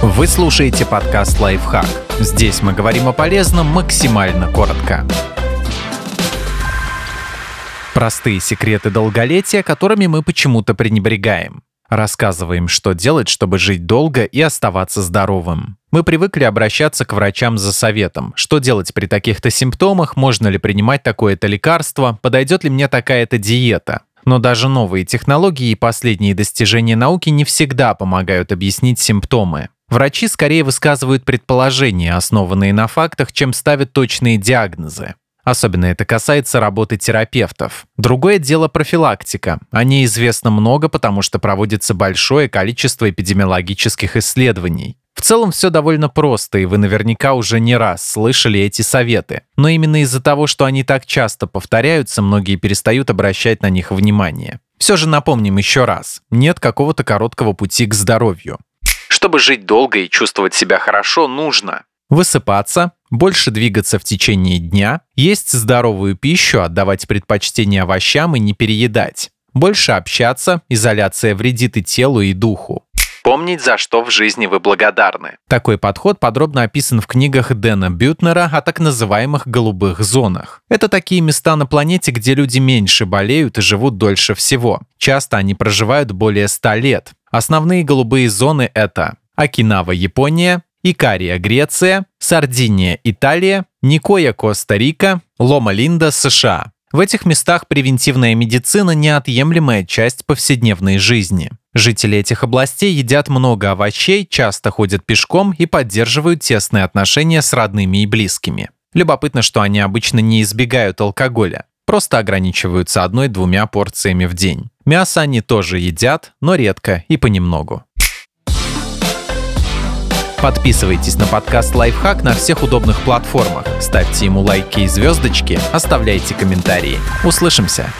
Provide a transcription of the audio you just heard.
Вы слушаете подкаст «Лайфхак». Здесь мы говорим о полезном максимально коротко. Простые секреты долголетия, которыми мы почему-то пренебрегаем. Рассказываем, что делать, чтобы жить долго и оставаться здоровым. Мы привыкли обращаться к врачам за советом. Что делать при таких-то симптомах? Можно ли принимать такое-то лекарство? Подойдет ли мне такая-то диета? Но даже новые технологии и последние достижения науки не всегда помогают объяснить симптомы. Врачи скорее высказывают предположения, основанные на фактах, чем ставят точные диагнозы. Особенно это касается работы терапевтов. Другое дело профилактика. О ней известно много, потому что проводится большое количество эпидемиологических исследований. В целом все довольно просто, и вы наверняка уже не раз слышали эти советы. Но именно из-за того, что они так часто повторяются, многие перестают обращать на них внимание. Все же напомним еще раз, нет какого-то короткого пути к здоровью. Чтобы жить долго и чувствовать себя хорошо, нужно высыпаться, больше двигаться в течение дня, есть здоровую пищу, отдавать предпочтение овощам и не переедать, больше общаться, изоляция вредит и телу, и духу. Помнить, за что в жизни вы благодарны. Такой подход подробно описан в книгах Дэна Бютнера о так называемых голубых зонах. Это такие места на планете, где люди меньше болеют и живут дольше всего. Часто они проживают более 100 лет. Основные голубые зоны это Окинава, Япония, Икария, Греция, Сардиния, Италия, Никоя, Коста-Рика, Лома-Линда, США. В этих местах превентивная медицина – неотъемлемая часть повседневной жизни. Жители этих областей едят много овощей, часто ходят пешком и поддерживают тесные отношения с родными и близкими. Любопытно, что они обычно не избегают алкоголя, просто ограничиваются одной-двумя порциями в день. Мясо они тоже едят, но редко и понемногу. Подписывайтесь на подкаст «Лайфхак» на всех удобных платформах, ставьте ему лайки и звездочки, оставляйте комментарии. Услышимся!